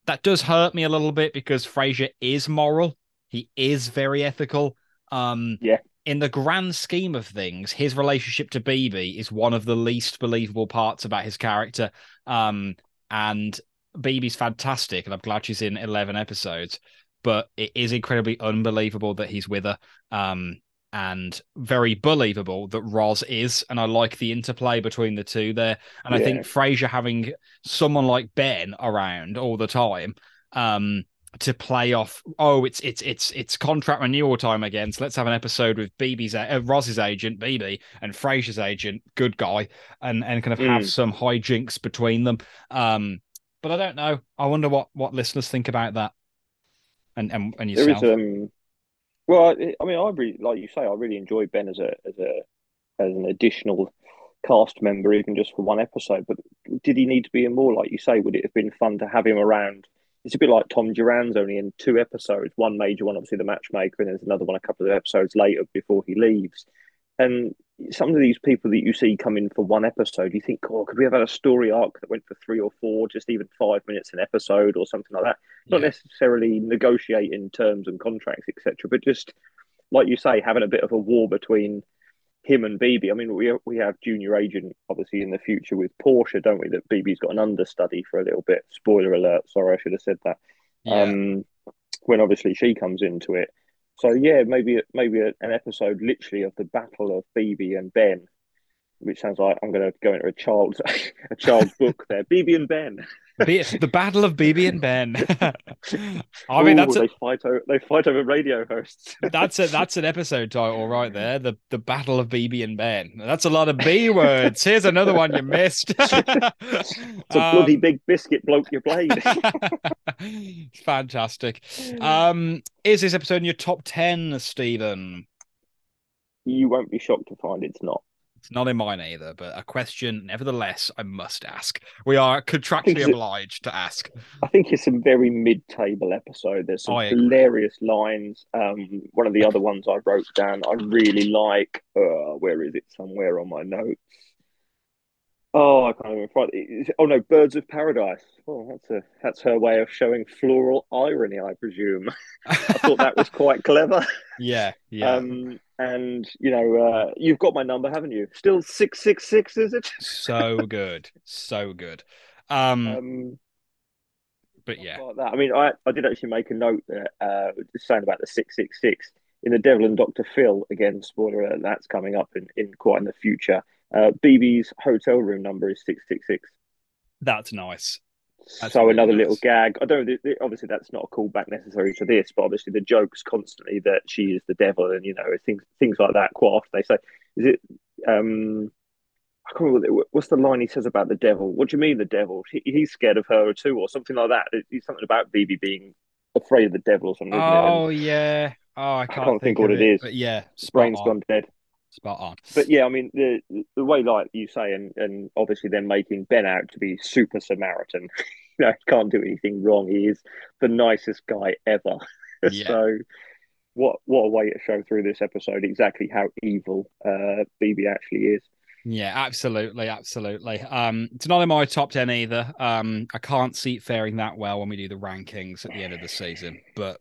that does hurt me a little bit because Frasier is moral. He is very ethical. Um, Yeah. In the grand scheme of things, his relationship to Bebe is one of the least believable parts about his character. Um, and Bebe's fantastic, and I'm glad she's in 11 episodes. But it is incredibly unbelievable that he's with her. Um, and very believable that Roz is, and I like the interplay between the two there. And I think Frasier having someone like Ben around all the time, um, to play off, oh, it's it's it's it's contract renewal time again. So let's have an episode with Bebe's uh, Roz's agent, Bebe, and Frasier's agent, good guy, and and kind of have Mm. some hijinks between them. Um, but I don't know. I wonder what what listeners think about that. And and and yourself. is um, well, I mean, I really like you say, I really enjoyed Ben as a as a as an additional cast member, even just for one episode. But did he need to be in more? Like you say, would it have been fun to have him around? It's a bit like Tom Duran's only in two episodes, one major one, obviously the matchmaker, and there's another one a couple of episodes later before he leaves. And some of these people that you see come in for one episode, you think, oh, could we have had a story arc that went for three or four, just even five minutes an episode or something like that? Not Yeah. necessarily negotiating terms and contracts, etc., but just like you say, having a bit of a war between him and Bebe. I mean, we we have junior agent obviously in the future with Porsche, don't we? That Bebe's got an understudy for a little bit. Spoiler alert! Sorry, I should have said that. Yeah. Um, when obviously she comes into it. So yeah, maybe maybe an episode literally of the battle of Bebe and Ben, which sounds like I'm going to go into a child's a child's book there. Bebe and Ben. The Battle of Bebe and Ben. I mean, Ooh, that's a, they fight over they fight over radio hosts. that's a that's an episode title right there. The the Battle of Bebe and Ben. That's a lot of B words. Here's another one you missed. It's a bloody Um, big biscuit bloke your blade. Fantastic. Um, is this episode in your top ten, Stephen? you won't be shocked to find it's not. It's not in mine either, but a question, nevertheless, I must ask. We are contractually obliged to ask. I think it's a very mid-table episode. There's some hilarious lines. Um, one of the other ones I wrote down, I really like. Uh, where is it? Somewhere on my notes. Oh, I can't even find it. Oh no, Birds of Paradise. Oh, that's a that's her way of showing floral irony, I presume. I thought that was quite clever. yeah, yeah. Um, and you know, uh, you've got my number, haven't you? Still six six six, is it? so good, so good. Um, Um, but yeah, like that. I mean, I, I did actually make a note there, uh, saying about the six six six in the Devil and Doctor Phil. Again, spoiler alert, that's coming up in, in quite in the future. Uh, Bebe's hotel room number is six six six. that's nice. That's So really another nice. little gag. I don't. know, Obviously, that's not a callback necessary to this, but obviously the jokes constantly that she is the devil, and you know things things like that. Quite often they say, "Is it?" Um, I can't remember what- what's the line he says about the devil. What do you mean the devil? He, he's scared of her too, or something like that. It's something about Bebe being afraid of the devil or something. it? Oh yeah. Oh, I can't, can't think of what it is. But yeah, brain's on. gone dead. Spot on. But yeah, I mean the the way like you say, and and obviously then making Ben out to be super Samaritan. you know, can't do anything wrong. He is the nicest guy ever. Yeah. so what what a way to show through this episode exactly how evil uh Bebe actually is. Yeah, absolutely, absolutely. Um, it's not in my top ten either. Um, I can't see it faring that well when we do the rankings at the end of the season, but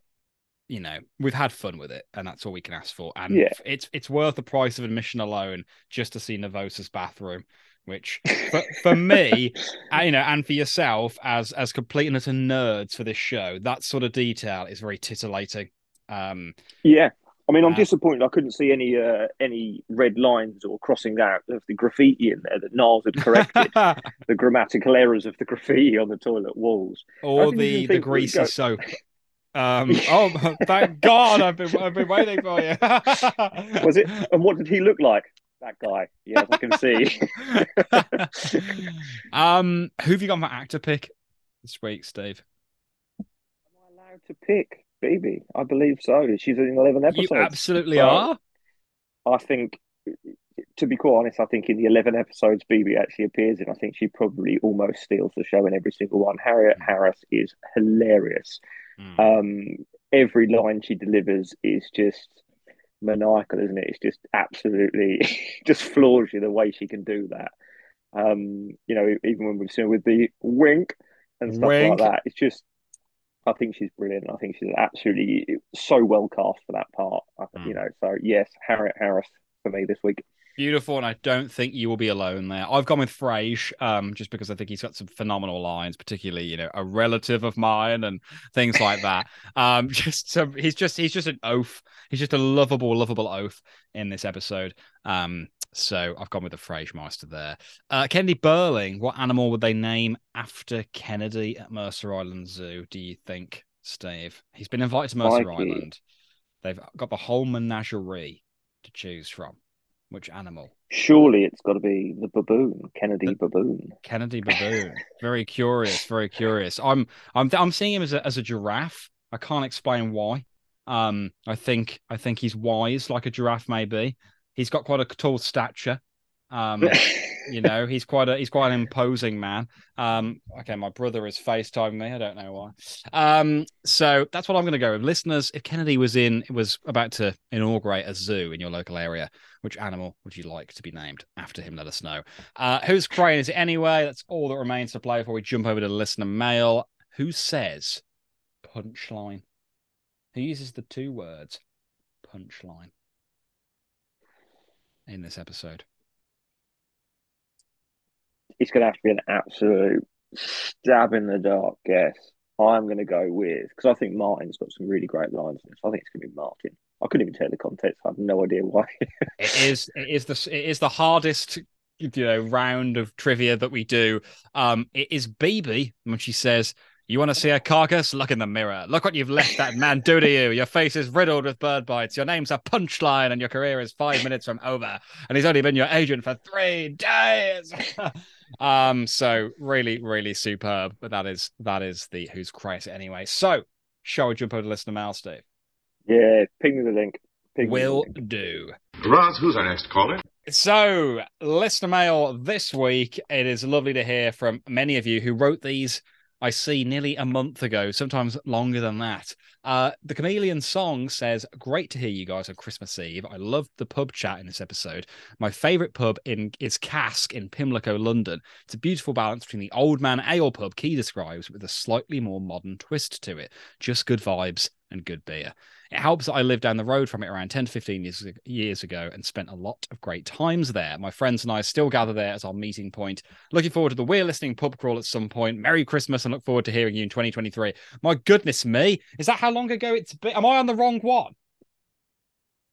you know, we've had fun with it, and that's all we can ask for. And Yeah. it's it's worth the price of admission alone just to see Nervosa's bathroom, which for, for me, uh, you know, and for yourself as as complete and utter nerds for this show, that sort of detail is very titillating. Um, Yeah. I mean, I'm Uh, disappointed. I couldn't see any uh, any red lines or crossing out of the graffiti in there that Niles had corrected the grammatical errors of the graffiti on the toilet walls. Or the the greasy soap. Um, oh, thank God! I've been I've been waiting for you. Was it? And what did he look like? That guy. Yes, I can see. um, who have you got for actor pick this week, Steve? Am I allowed to pick Phoebe? I believe so. She's in eleven episodes. You absolutely So, are. I think, to be quite honest, I think in the 11 episodes Phoebe actually appears in, I think she probably almost steals the show in every single one. Harriet Harris is hilarious. Mm. Um, every line she delivers is just maniacal, isn't it? It's just absolutely just floors you the way she can do that. Um, you know, even when we've seen with the wink and stuff Wink. like that, it's just. I think she's brilliant. I think she's absolutely so well cast for that part. Mm. You know, so yes, Harriet Harris for me this week. Beautiful, and I don't think you will be alone there. I've gone with Frage, um, just because I think he's got some phenomenal lines, particularly you know a relative of mine and things like that. um, just so he's just he's just an oath. He's just a lovable, lovable oath in this episode. Um, so I've gone with the Frage Meister there. Uh, Kennedy Burling, what animal would they name after Kennedy at Mercer Island Zoo? Do you think, Steve? He's been invited to Mercer Crikey. Island. They've got the whole menagerie to choose from. Which animal? Surely it's got to be the baboon, Kennedy The- baboon. Kennedy baboon. very curious, very curious. I'm I'm I'm seeing him as a as a giraffe. I can't explain why. Um, I think I think he's wise like a giraffe may be. He's got quite a tall stature. Um, you know, he's quite a he's quite an imposing man. Um, okay, my brother is FaceTiming me. I don't know why. Um, so that's what I'm going to go with. Listeners, if Kennedy was in was about to inaugurate a zoo in your local area, which animal would you like to be named after him? Let us know. Uh, whose crane is it anyway? That's all that remains to play before we jump over to listener mail. Who says punchline? Who uses the two words punchline in this episode? It's going to have to be an absolute stab in the dark guess. I'm going to go with because I think Martin's got some really great lines in this. I think it's going to be Martin. I couldn't even tell the context. I have no idea why. It is it is the it is the hardest you know round of trivia that we do. Um, it is Bebe when she says, "You want to see a carcass? Look in the mirror. Look what you've left that man do to you. Your face is riddled with bird bites. Your name's a punchline, and your career is five minutes from over. And he's only been your agent for three days." um, so really, really superb. But that is that is the who's Christ anyway. So shall we jump over to listener mail, Steve? yeah, ping me the link. Ping me the Will link. do. Roz, who's our next caller? So, listener mail this week. It is lovely to hear from many of you who wrote these. I see nearly a month ago, sometimes longer than that. Uh, the Chameleon song says, "Great to hear you guys on Christmas Eve. I loved the pub chat in this episode. My favourite pub in is Cask in Pimlico, London. It's a beautiful balance between the old man ale pub Key describes with a slightly more modern twist to it. Just good vibes and good beer. It helps that I lived down the road from it around 10 to 15 years, years ago and spent a lot of great times there. My friends and I still gather there as our meeting point. Looking forward to the We're Listening pub crawl at some point. Merry Christmas and look forward to hearing you in 2023. My goodness me. Is that how long ago it's been? Am I on the wrong one?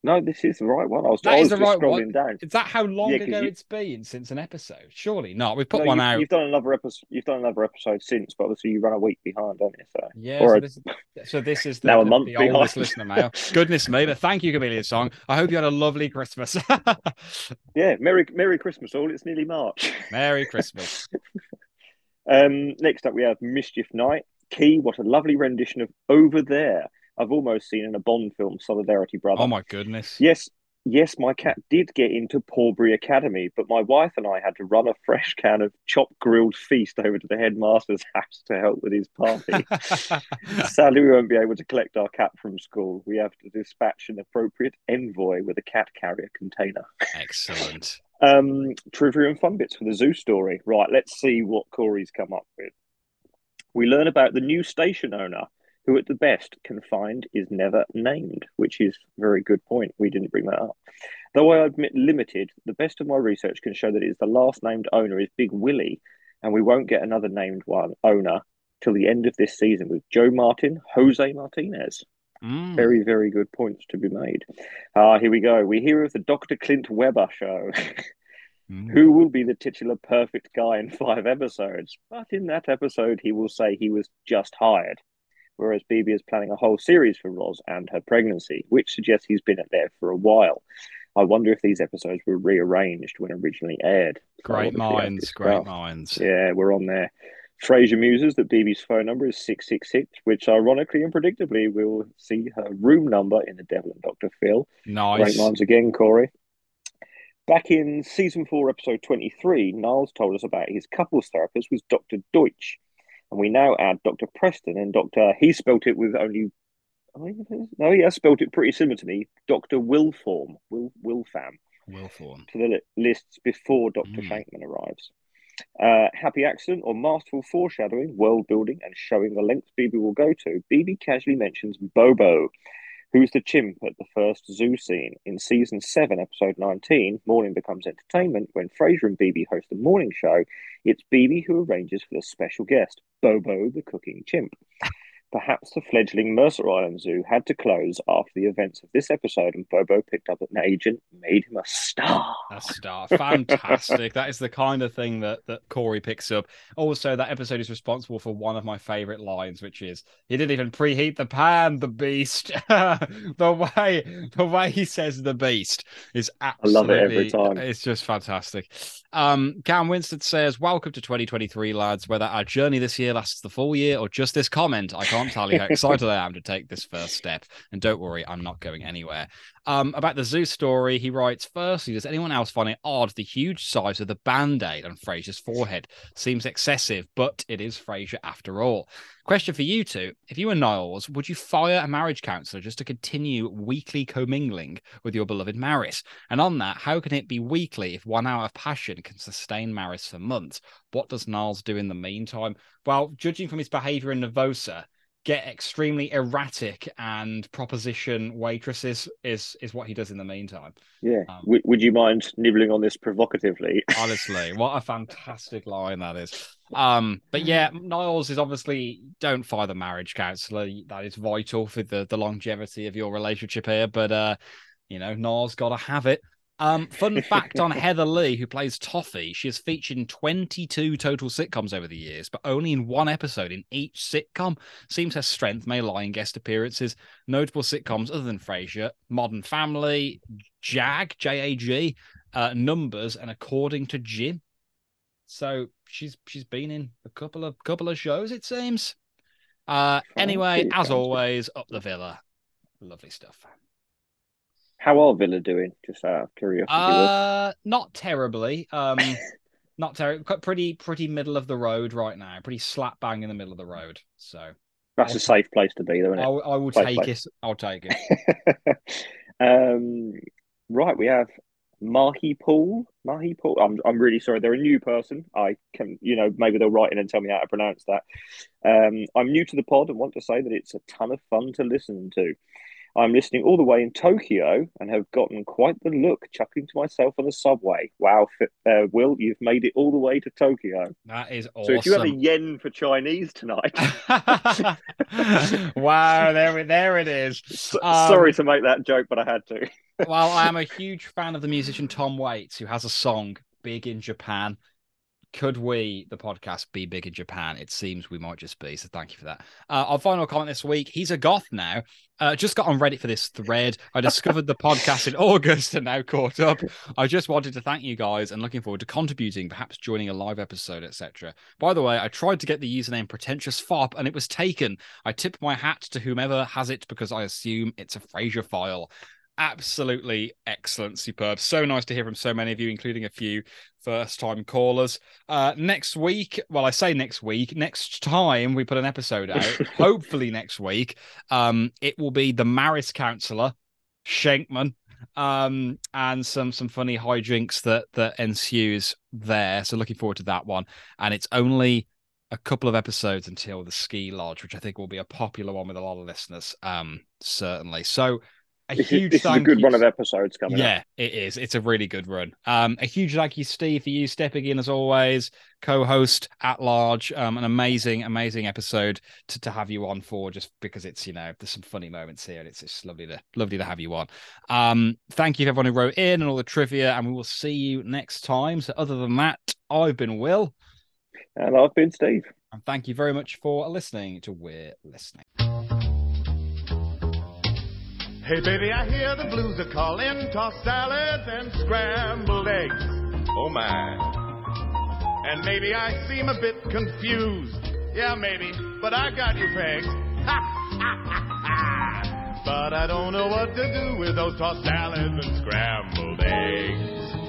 No, this is the right one. I was, That I is was the just right scrolling one. down. Is that how long Yeah, ago you- it's been since an episode? Surely not. We've put No, one you, out. You've done another episode. You've done another episode since, but obviously you run a week behind, don't you? So Yeah, so a- this, so this is the, Now a the- month the oldest behind. listener mail. Goodness me, but thank you, Chameleon Song. I hope you had a lovely Christmas. yeah, Merry Merry Christmas all. It's nearly March. Merry Christmas. Um, next up, we have Mischief Night. Key, what a lovely rendition of Over There. I've almost seen in a Bond film, Solidarity Brother. Oh my goodness. Yes, yes, my cat did get into Pawbury Academy, but my wife and I had to run a fresh can of chopped grilled feast over to the headmaster's house to help with his party. Sadly, we won't be able to collect our cat from school. We have to dispatch an appropriate envoy with a cat carrier container. Excellent. Um, trivia and fun bits for the zoo story. Right, let's see what Corey's come up with. We learn about the new station owner, who at the best can find is never named, which is a very good point. We didn't bring that up. Though I admit limited, the best of my research can show that it is the last named owner is Big Willie, and we won't get another named one owner till the end of this season with Joe Martin, Jose Martinez. Mm. Very, very good points to be made. Ah, here we go. We hear of the Dr. Clint Webber show. Mm. Who will be the titular perfect guy in five episodes? But in that episode, he will say he was just hired. Whereas Bebe is planning a whole series for Roz and her pregnancy, which suggests he's been at there for a while. I wonder if these episodes were rearranged when originally aired. Great minds, great minds. Yeah, we're on there. Frasier muses that Bebe's phone number is 666, which ironically and predictably we'll see her room number in The Devil and Dr. Phil. Nice. Great minds again, Corey. Back in season four, episode 23, Niles told us about his couples therapist was Dr. Deutsch. And we now add Dr. Preston and Dr. He spelt it with only. No, he has spelt it pretty similar to me. Dr. Wilform, Will Wilfam, Wilthorn. to the lists before Dr. Mm. Shankman arrives. Uh, happy accident or masterful foreshadowing, world building, and showing the lengths Bebe will go to. Bebe casually mentions Bobo, who's the chimp at the first zoo scene. In season 7, episode 19, Morning Becomes Entertainment, when Frasier and Bebe host the morning show, it's Bebe who arranges for the special guest, Bobo the cooking chimp. Perhaps the fledgling Mercer Island Zoo had to close after the events of this episode, and Bobo picked up an agent, made him a star. A star. Fantastic. that is the kind of thing that, that Corey picks up. Also, that episode is responsible for one of my favorite lines, which is he didn't even preheat the pan, the beast. the way the way he says the beast is absolutely I love it every time. It's just fantastic. Um, Cam Winston says, Welcome to 2023, lads. Whether our journey this year lasts the full year or just this comment, I can't tell you how excited I am to take this first step. And don't worry, I'm not going anywhere. Um, about the zoo story, he writes, Firstly, does anyone else find it odd the huge size of the band aid on Frasier's forehead? Seems excessive, but it is Frasier after all. Question for you two If you were Niles, would you fire a marriage counselor just to continue weekly commingling with your beloved Maris? And on that, how can it be weekly if one hour of passion can sustain Maris for months? What does Niles do in the meantime? Well, judging from his behavior in Nervosa, get extremely erratic and proposition waitresses is is what he does in the meantime. Yeah. Um, would, would you mind nibbling on this provocatively? Honestly, what a fantastic line that is. Um, but yeah, Niles is obviously don't fire the marriage counselor. That is vital for the the longevity of your relationship here. But uh, you know, Niles got to have it. Um, fun fact on Heather Lee, who plays Toffee, she has featured in 22 total sitcoms over the years, but only in one episode in each sitcom. Seems her strength may lie in guest appearances. Notable sitcoms other than Frasier, Modern Family, Jag, J A G, uh, Numbers, and According to Jim. So she's she's been in a couple of couple of shows, it seems. Uh, anyway, as always, up the villa. Lovely stuff. How are Villa doing? Just out of curiosity. Uh, not terribly. Um, not terrible. Pretty, pretty middle of the road right now. Pretty slap bang in the middle of the road. So That's a safe place to be, though, I, isn't it? I will Play, take play. it. I'll take it. it? um, right, we have Mahi Paul. Mahi Paul. I'm, I'm really sorry. They're a new person. I can, you know, maybe they'll write in and tell me how to pronounce that. Um, I'm new to the pod and want to say that it's a ton of fun to listen to. I'm listening all the way in Tokyo and have gotten quite the look chuckling to myself on the subway. Wow, uh, Will, you've made it all the way to Tokyo. That is awesome. So if you have a yen for Chinese tonight, wow, there, there it is. Um, sorry to make that joke, but I had to. well, I am a huge fan of the musician Tom Waits, who has a song big in Japan. Could we, the podcast, be big in Japan? It seems we might just be. So thank you for that. Uh, our final comment this week. He's a goth now. Uh, just got on Reddit for this thread. I discovered the podcast in August and now caught up. I just wanted to thank you guys and looking forward to contributing, perhaps joining a live episode, etc. By the way, I tried to get the username pretentious fop and it was taken. I tip my hat to whomever has it because I assume it's a Frasier file absolutely excellent, superb. So nice to hear from so many of you, including a few first time callers. Uh, next week, well, I say next week, next time we put an episode out, hopefully next week, um, it will be the Maris counselor, Shankman. Um, and some some funny high drinks that that ensues there. So looking forward to that one. And it's only a couple of episodes until the ski lodge, which I think will be a popular one with a lot of listeners. Um, certainly. So a This, is, huge this is a good you. run of episodes coming up. Yeah, it is. It's a really good run. Um, a huge thank you, Steve, for you stepping in as always, co-host at large. Um, an amazing, amazing episode to, to have you on for, just because it's you know there's some funny moments here, and it's just lovely to lovely to have you on. Um, thank you to everyone who wrote in and all the trivia, and we will see you next time. So, other than that, I've been Will, And I've been Steve. and thank you very much for listening to We're Listening. Hey baby, I hear the blues are calling, tossed salads and scrambled eggs. Oh my. And maybe I seem a bit confused. Yeah, maybe, but I got you pegged. but I don't know what to do with those tossed salads and scrambled eggs.